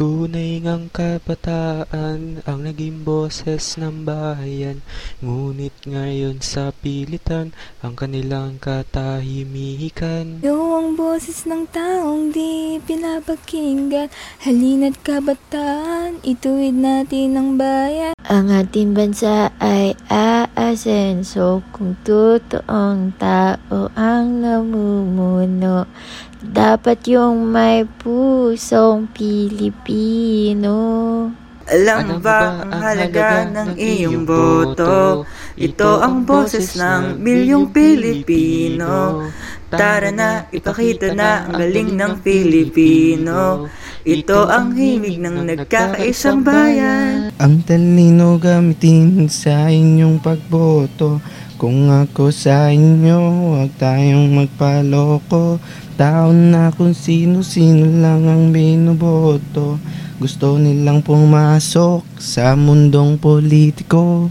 Tunay ngang kabataan ang naging boses ng bayan. Ngunit ngayon sa pilitan ang kanilang katahimikan. Ikaw ang boses ng taong di pinapakinggan Halina't kabataan, ituwid natin ang bayan. Ang ating bansa ay aasenso kung totoong tao ang namumuno. Dapat yung may pusong Pilipino. Alam mo ba ang halaga ng iyong boto? Ito ang boses ng milyong Pilipino. Tara na, ipakita na ang galing ng Pilipino. Ito ang himig ng nagkakaisang bayan. Ang talino gamitin sa inyong pagboto. Kung ako sa inyo, huwag tayong magpaloko. Tao na kung sino-sino lang ang binoboto. Gusto nilang pumasok sa mundong politiko